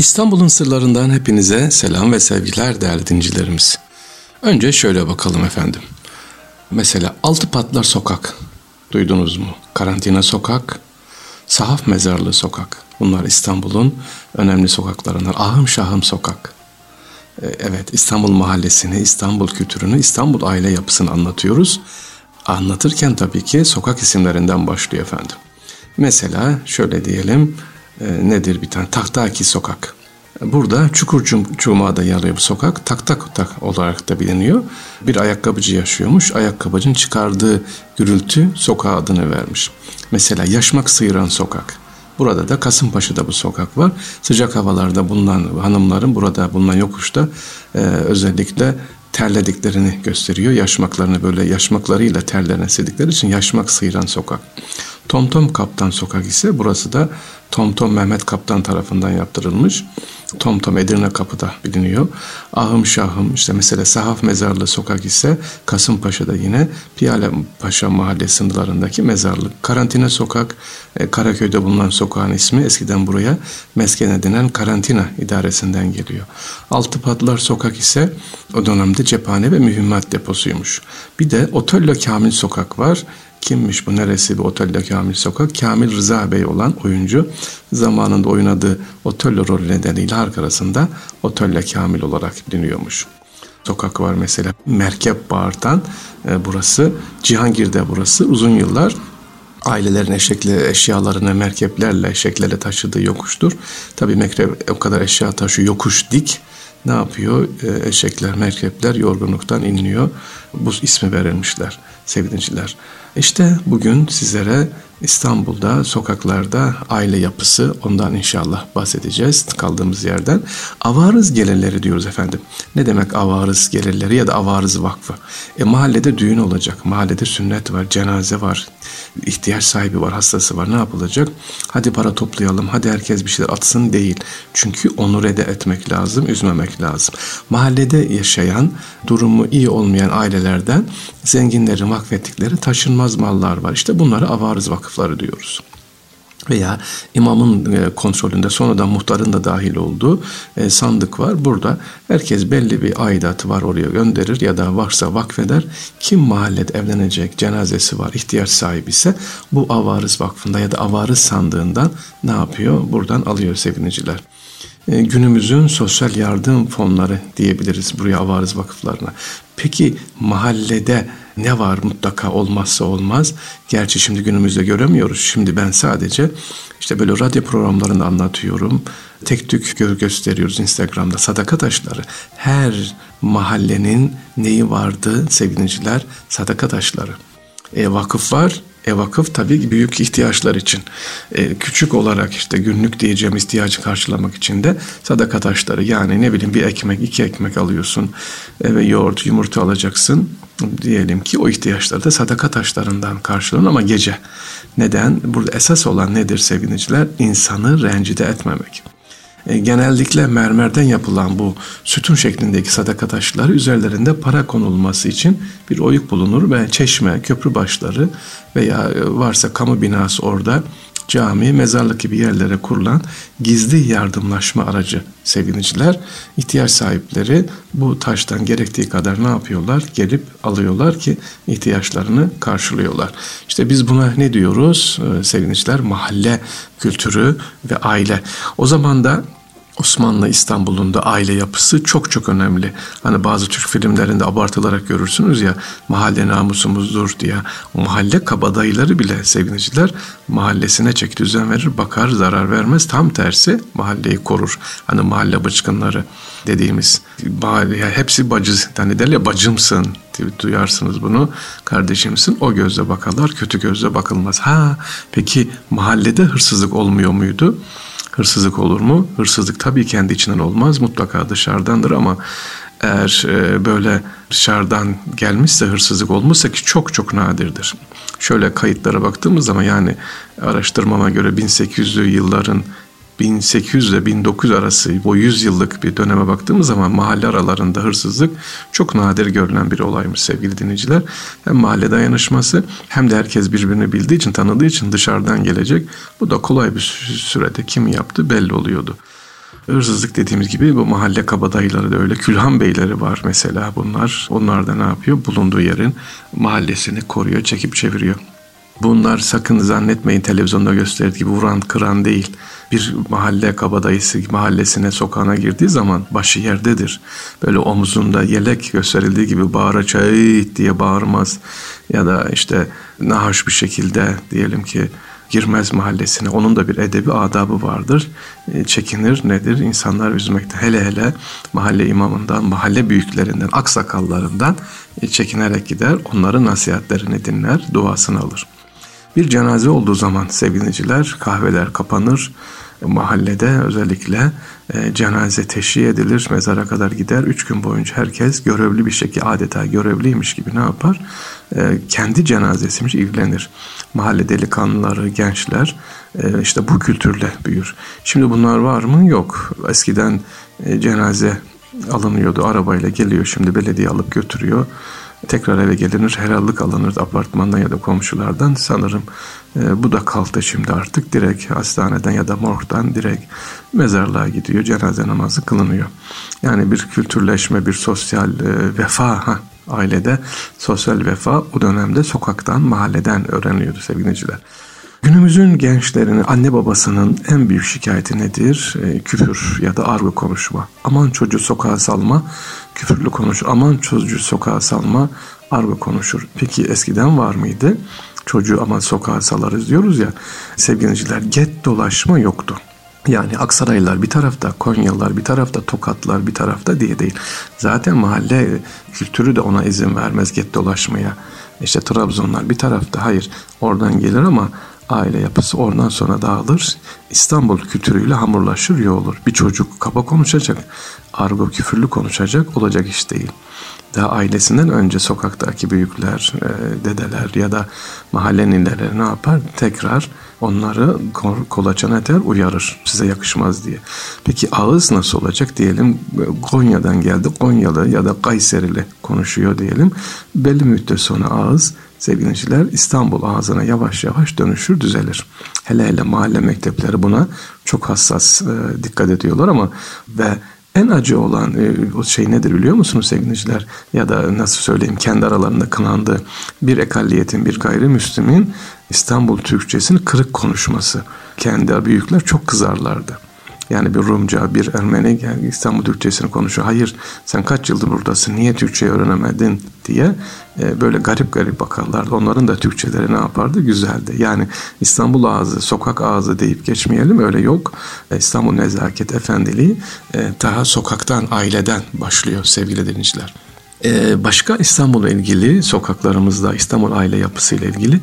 İstanbul'un sırlarından hepinize selam ve sevgiler değerli dincilerimiz. Önce şöyle bakalım efendim. Mesela Altı Patlar Sokak. Duydunuz mu? Karantina Sokak, Sahaf Mezarlığı Sokak. Bunlar İstanbul'un önemli sokaklarından. Ahım Şahım Sokak. Ee, evet İstanbul mahallesini, İstanbul kültürünü, İstanbul aile yapısını anlatıyoruz. Anlatırken tabii ki sokak isimlerinden başlıyor efendim. Mesela şöyle diyelim e, nedir bir tane Tahtaki Sokak. Burada Çukurcuma'da yer alıyor bu sokak. Tak tak olarak da biliniyor. Bir ayakkabıcı yaşıyormuş. Ayakkabıcının çıkardığı gürültü sokağa adını vermiş. Mesela Yaşmak Sıyıran Sokak. Burada da Kasımpaşa'da bu sokak var. Sıcak havalarda bulunan hanımların burada bulunan yokuşta e, özellikle terlediklerini gösteriyor. Yaşmaklarını böyle yaşmaklarıyla terlerine sildikleri için yaşmak sıyıran sokak. Tomtom Kaptan Sokak ise burası da Tomtom Mehmet Kaptan tarafından yaptırılmış. Tomtom Edirne Kapı'da biliniyor. Ahım Şahım işte mesela Sahaf Mezarlığı Sokak ise Kasımpaşa'da yine Piyale Paşa Mahalle sınırlarındaki mezarlık. Karantina Sokak e, Karaköy'de bulunan sokağın ismi eskiden buraya mesken edinen karantina idaresinden geliyor. Altı Patlar Sokak ise o dönemde cephane ve mühimmat deposuymuş. Bir de Otello Kamil Sokak var. Kimmiş bu neresi bir otelde Kamil Sokak? Kamil Rıza Bey olan oyuncu zamanında oynadığı Otello rolü nedeniyle halk arasında Otello Kamil olarak biliniyormuş. Sokak var mesela Merkep Bağırtan e, burası Cihangir'de burası uzun yıllar ailelerin eşekli eşyalarını merkeplerle eşeklerle taşıdığı yokuştur. Tabii merkep o kadar eşya taşıyor yokuş dik ne yapıyor? E, eşekler, merkepler yorgunluktan inliyor. Bu ismi verilmişler sevgiliciler. İşte bugün sizlere İstanbul'da sokaklarda aile yapısı ondan inşallah bahsedeceğiz kaldığımız yerden. Avarız gelirleri diyoruz efendim. Ne demek avarız gelirleri ya da avarız vakfı? E mahallede düğün olacak, mahallede sünnet var, cenaze var, ihtiyaç sahibi var, hastası var. Ne yapılacak? Hadi para toplayalım, hadi herkes bir şeyler atsın değil. Çünkü onur ede etmek lazım, üzmemek lazım. Mahallede yaşayan, durumu iyi olmayan ailelerden zenginlerin vakfettikleri taşınmaz mallar var. İşte bunları avarız vakıfları diyoruz veya imamın e, kontrolünde sonradan muhtarın da dahil olduğu e, sandık var. Burada herkes belli bir aidatı var oraya gönderir ya da varsa vakfeder. Kim mahallede evlenecek, cenazesi var, ihtiyaç sahibi ise bu avarız vakfında ya da avarız sandığından ne yapıyor? Buradan alıyor seviniciler. E, günümüzün sosyal yardım fonları diyebiliriz buraya avarız vakıflarına. Peki mahallede ne var mutlaka olmazsa olmaz? Gerçi şimdi günümüzde göremiyoruz. Şimdi ben sadece işte böyle radyo programlarında anlatıyorum. Tek tük gösteriyoruz Instagram'da sadaka taşları. Her mahallenin neyi vardı sevgiliciler? Sadaka taşları. E, vakıf var, e vakıf tabii büyük ihtiyaçlar için. E, küçük olarak işte günlük diyeceğim ihtiyacı karşılamak için de sadaka taşları yani ne bileyim bir ekmek iki ekmek alıyorsun eve yoğurt yumurta alacaksın. Diyelim ki o ihtiyaçları da sadaka taşlarından karşılanır ama gece. Neden? Burada esas olan nedir sevgiliciler? İnsanı rencide etmemek. E, genellikle mermerden yapılan bu sütun şeklindeki sadaka taşları üzerlerinde para konulması için bir oyuk bulunur ve çeşme, köprü başları veya e, varsa kamu binası orada cami, mezarlık gibi yerlere kurulan gizli yardımlaşma aracı sevgiliciler. ihtiyaç sahipleri bu taştan gerektiği kadar ne yapıyorlar? Gelip alıyorlar ki ihtiyaçlarını karşılıyorlar. İşte biz buna ne diyoruz ee, sevgiliciler? Mahalle kültürü ve aile. O zaman da Osmanlı İstanbul'un da aile yapısı çok çok önemli. Hani bazı Türk filmlerinde abartılarak görürsünüz ya mahalle namusumuzdur diye. Mahalle kabadayıları bile sevgiliciler mahallesine çeki düzen verir, bakar, zarar vermez. Tam tersi mahalleyi korur. Hani mahalle bıçkınları dediğimiz mahalle, hepsi bacı hani derler bacımsın duyarsınız bunu kardeşimsin o gözle bakarlar kötü gözle bakılmaz. Ha peki mahallede hırsızlık olmuyor muydu? Hırsızlık olur mu? Hırsızlık tabii kendi içinden olmaz. Mutlaka dışarıdandır ama eğer e, böyle dışarıdan gelmişse hırsızlık olmuşsa ki çok çok nadirdir. Şöyle kayıtlara baktığımız zaman yani araştırmama göre 1800'lü yılların 1800 ile 1900 arası bu 100 yıllık bir döneme baktığımız zaman mahalle aralarında hırsızlık çok nadir görülen bir olaymış sevgili dinleyiciler. Hem mahalle dayanışması hem de herkes birbirini bildiği için tanıdığı için dışarıdan gelecek. Bu da kolay bir sürede kim yaptı belli oluyordu. Hırsızlık dediğimiz gibi bu mahalle kabadayıları da öyle. Külhan beyleri var mesela bunlar. Onlar da ne yapıyor? Bulunduğu yerin mahallesini koruyor, çekip çeviriyor. Bunlar sakın zannetmeyin televizyonda gösterdiği gibi vuran kıran değil. Bir mahalle kabadayısı mahallesine sokağına girdiği zaman başı yerdedir. Böyle omuzunda yelek gösterildiği gibi bağıra çay diye bağırmaz. Ya da işte nahoş bir şekilde diyelim ki girmez mahallesine. Onun da bir edebi adabı vardır. E, çekinir nedir? İnsanlar üzmekte. Hele hele mahalle imamından, mahalle büyüklerinden, aksakallarından e, çekinerek gider. Onların nasihatlerini dinler, duasını alır. Bir cenaze olduğu zaman sevgiliciler kahveler kapanır. Mahallede özellikle e, cenaze teşhi edilir, mezara kadar gider. Üç gün boyunca herkes görevli bir şekilde adeta görevliymiş gibi ne yapar? E, kendi cenazesiymiş ilgilenir. Mahalle delikanlıları, gençler e, işte bu kültürle büyür. Şimdi bunlar var mı? Yok. Eskiden e, cenaze alınıyordu, arabayla geliyor. Şimdi belediye alıp götürüyor tekrar eve gelinir, helallik alınır apartmandan ya da komşulardan. Sanırım e, bu da kalktı şimdi artık. Direkt hastaneden ya da morgdan direkt mezarlığa gidiyor, cenaze namazı kılınıyor. Yani bir kültürleşme, bir sosyal e, vefa ha, ailede sosyal vefa o dönemde sokaktan, mahalleden öğreniliyordu sevgiliciler. Günümüzün gençlerinin anne babasının en büyük şikayeti nedir? E, küfür ya da argo konuşma. Aman çocuğu sokağa salma, küfürlü konuşur. Aman çocuğu sokağa salma, argo konuşur. Peki eskiden var mıydı? Çocuğu aman sokağa salarız diyoruz ya. Sevgiliciler get dolaşma yoktu. Yani Aksaraylılar bir tarafta, Konyalılar bir tarafta, Tokatlar bir tarafta diye değil. Zaten mahalle kültürü de ona izin vermez get dolaşmaya. İşte Trabzonlar bir tarafta hayır oradan gelir ama aile yapısı oradan sonra dağılır. İstanbul kültürüyle hamurlaşır, yoğulur. Bir çocuk kaba konuşacak, argo küfürlü konuşacak olacak iş değil. Daha ailesinden önce sokaktaki büyükler, e, dedeler ya da mahalle nineleri ne yapar? Tekrar onları kolaçan eder, uyarır. Size yakışmaz diye. Peki ağız nasıl olacak? Diyelim Konya'dan geldi. Konyalı ya da Kayserili konuşuyor diyelim. Belli müddet sonra ağız sevgiliciler İstanbul ağzına yavaş yavaş dönüşür, düzelir. Hele hele mahalle mektepleri buna çok hassas e, dikkat ediyorlar ama ve en acı olan e, o şey nedir biliyor musunuz sevgiliciler? Ya da nasıl söyleyeyim kendi aralarında kınandı. Bir ekalliyetin, bir gayrimüslimin İstanbul Türkçesini kırık konuşması. Kendi büyükler çok kızarlardı. Yani bir Rumca, bir Ermeni yani İstanbul Türkçesini konuşuyor. Hayır sen kaç yıldır buradasın niye Türkçe öğrenemedin diye e, böyle garip garip bakarlardı. Onların da Türkçeleri ne yapardı? Güzeldi. Yani İstanbul ağzı, sokak ağzı deyip geçmeyelim öyle yok. E, İstanbul nezaket, efendiliği e, daha sokaktan, aileden başlıyor sevgili dinleyiciler. Ee, başka İstanbul'la ilgili sokaklarımızda İstanbul aile yapısıyla ilgili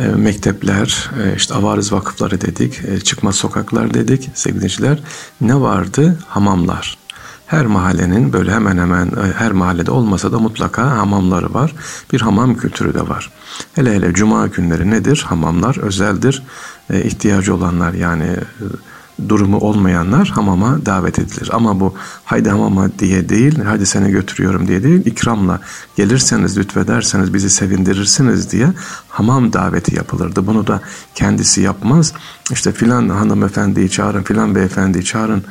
e, mektepler, e, işte avariz vakıfları dedik, e, çıkmaz sokaklar dedik sevgiliciler. Ne vardı? Hamamlar. Her mahallenin böyle hemen hemen her mahallede olmasa da mutlaka hamamları var. Bir hamam kültürü de var. Hele hele cuma günleri nedir? Hamamlar özeldir. İhtiyacı olanlar yani durumu olmayanlar hamama davet edilir. Ama bu haydi hamama diye değil, hadi seni götürüyorum diye değil, ikramla gelirseniz lütfederseniz bizi sevindirirsiniz diye hamam daveti yapılırdı. Bunu da kendisi yapmaz. İşte filan hanımefendiyi çağırın, filan beyefendiyi çağırın,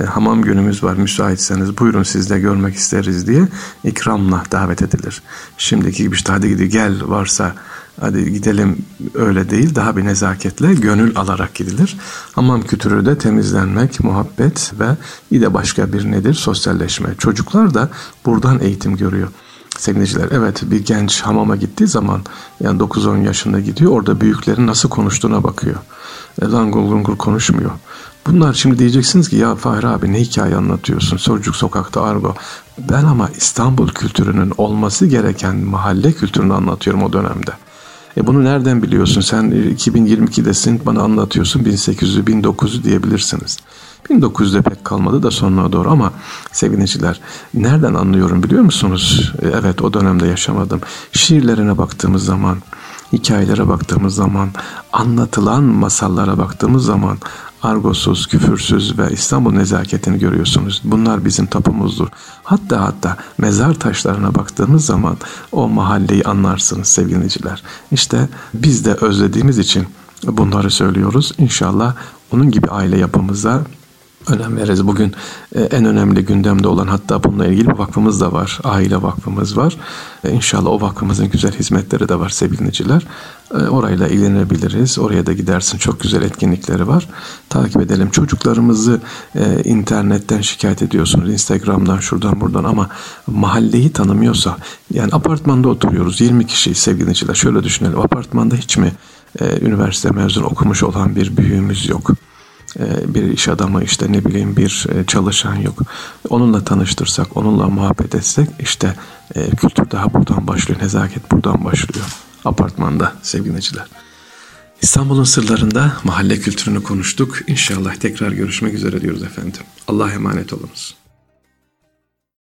e, hamam günümüz var müsaitseniz buyurun siz de görmek isteriz diye ikramla davet edilir. Şimdiki gibi işte hadi gidi gel varsa hadi gidelim öyle değil daha bir nezaketle gönül alarak gidilir. Hamam kültürü de temizlenmek, muhabbet ve bir de başka bir nedir sosyalleşme. Çocuklar da buradan eğitim görüyor. Sevgiliciler evet bir genç hamama gittiği zaman yani 9-10 yaşında gidiyor orada büyüklerin nasıl konuştuğuna bakıyor. E, langur lungur konuşmuyor. Bunlar şimdi diyeceksiniz ki ya Fahri abi ne hikaye anlatıyorsun? Çocuk sokakta argo. Ben ama İstanbul kültürünün olması gereken mahalle kültürünü anlatıyorum o dönemde. E bunu nereden biliyorsun? Sen 2022'desin bana anlatıyorsun 1800'ü 1900'ü diyebilirsiniz. 1900'de pek kalmadı da sonuna doğru ama sevgiliciler nereden anlıyorum biliyor musunuz? E, evet o dönemde yaşamadım. Şiirlerine baktığımız zaman, hikayelere baktığımız zaman, anlatılan masallara baktığımız zaman argosuz, küfürsüz ve İstanbul nezaketini görüyorsunuz. Bunlar bizim tapumuzdur. Hatta hatta mezar taşlarına baktığınız zaman o mahalleyi anlarsınız sevgiliciler. İşte biz de özlediğimiz için bunları söylüyoruz. İnşallah onun gibi aile yapımıza önem veririz. Bugün e, en önemli gündemde olan hatta bununla ilgili bir vakfımız da var. Aile vakfımız var. E, İnşallah o vakfımızın güzel hizmetleri de var sevgiliciler. E, orayla ilgilenebiliriz. Oraya da gidersin. Çok güzel etkinlikleri var. Takip edelim. Çocuklarımızı internetten şikayet ediyorsunuz. Instagram'dan şuradan buradan ama mahalleyi tanımıyorsa yani apartmanda oturuyoruz. 20 kişi sevgiliciler. Şöyle düşünelim. Apartmanda hiç mi üniversite mezun okumuş olan bir büyüğümüz yok? Ee, bir iş adamı işte ne bileyim bir e, çalışan yok. Onunla tanıştırsak, onunla muhabbet etsek işte e, kültür daha buradan başlıyor, nezaket buradan başlıyor. Apartmanda sevgiliciler. İstanbul'un sırlarında mahalle kültürünü konuştuk. İnşallah tekrar görüşmek üzere diyoruz efendim. Allah'a emanet olunuz.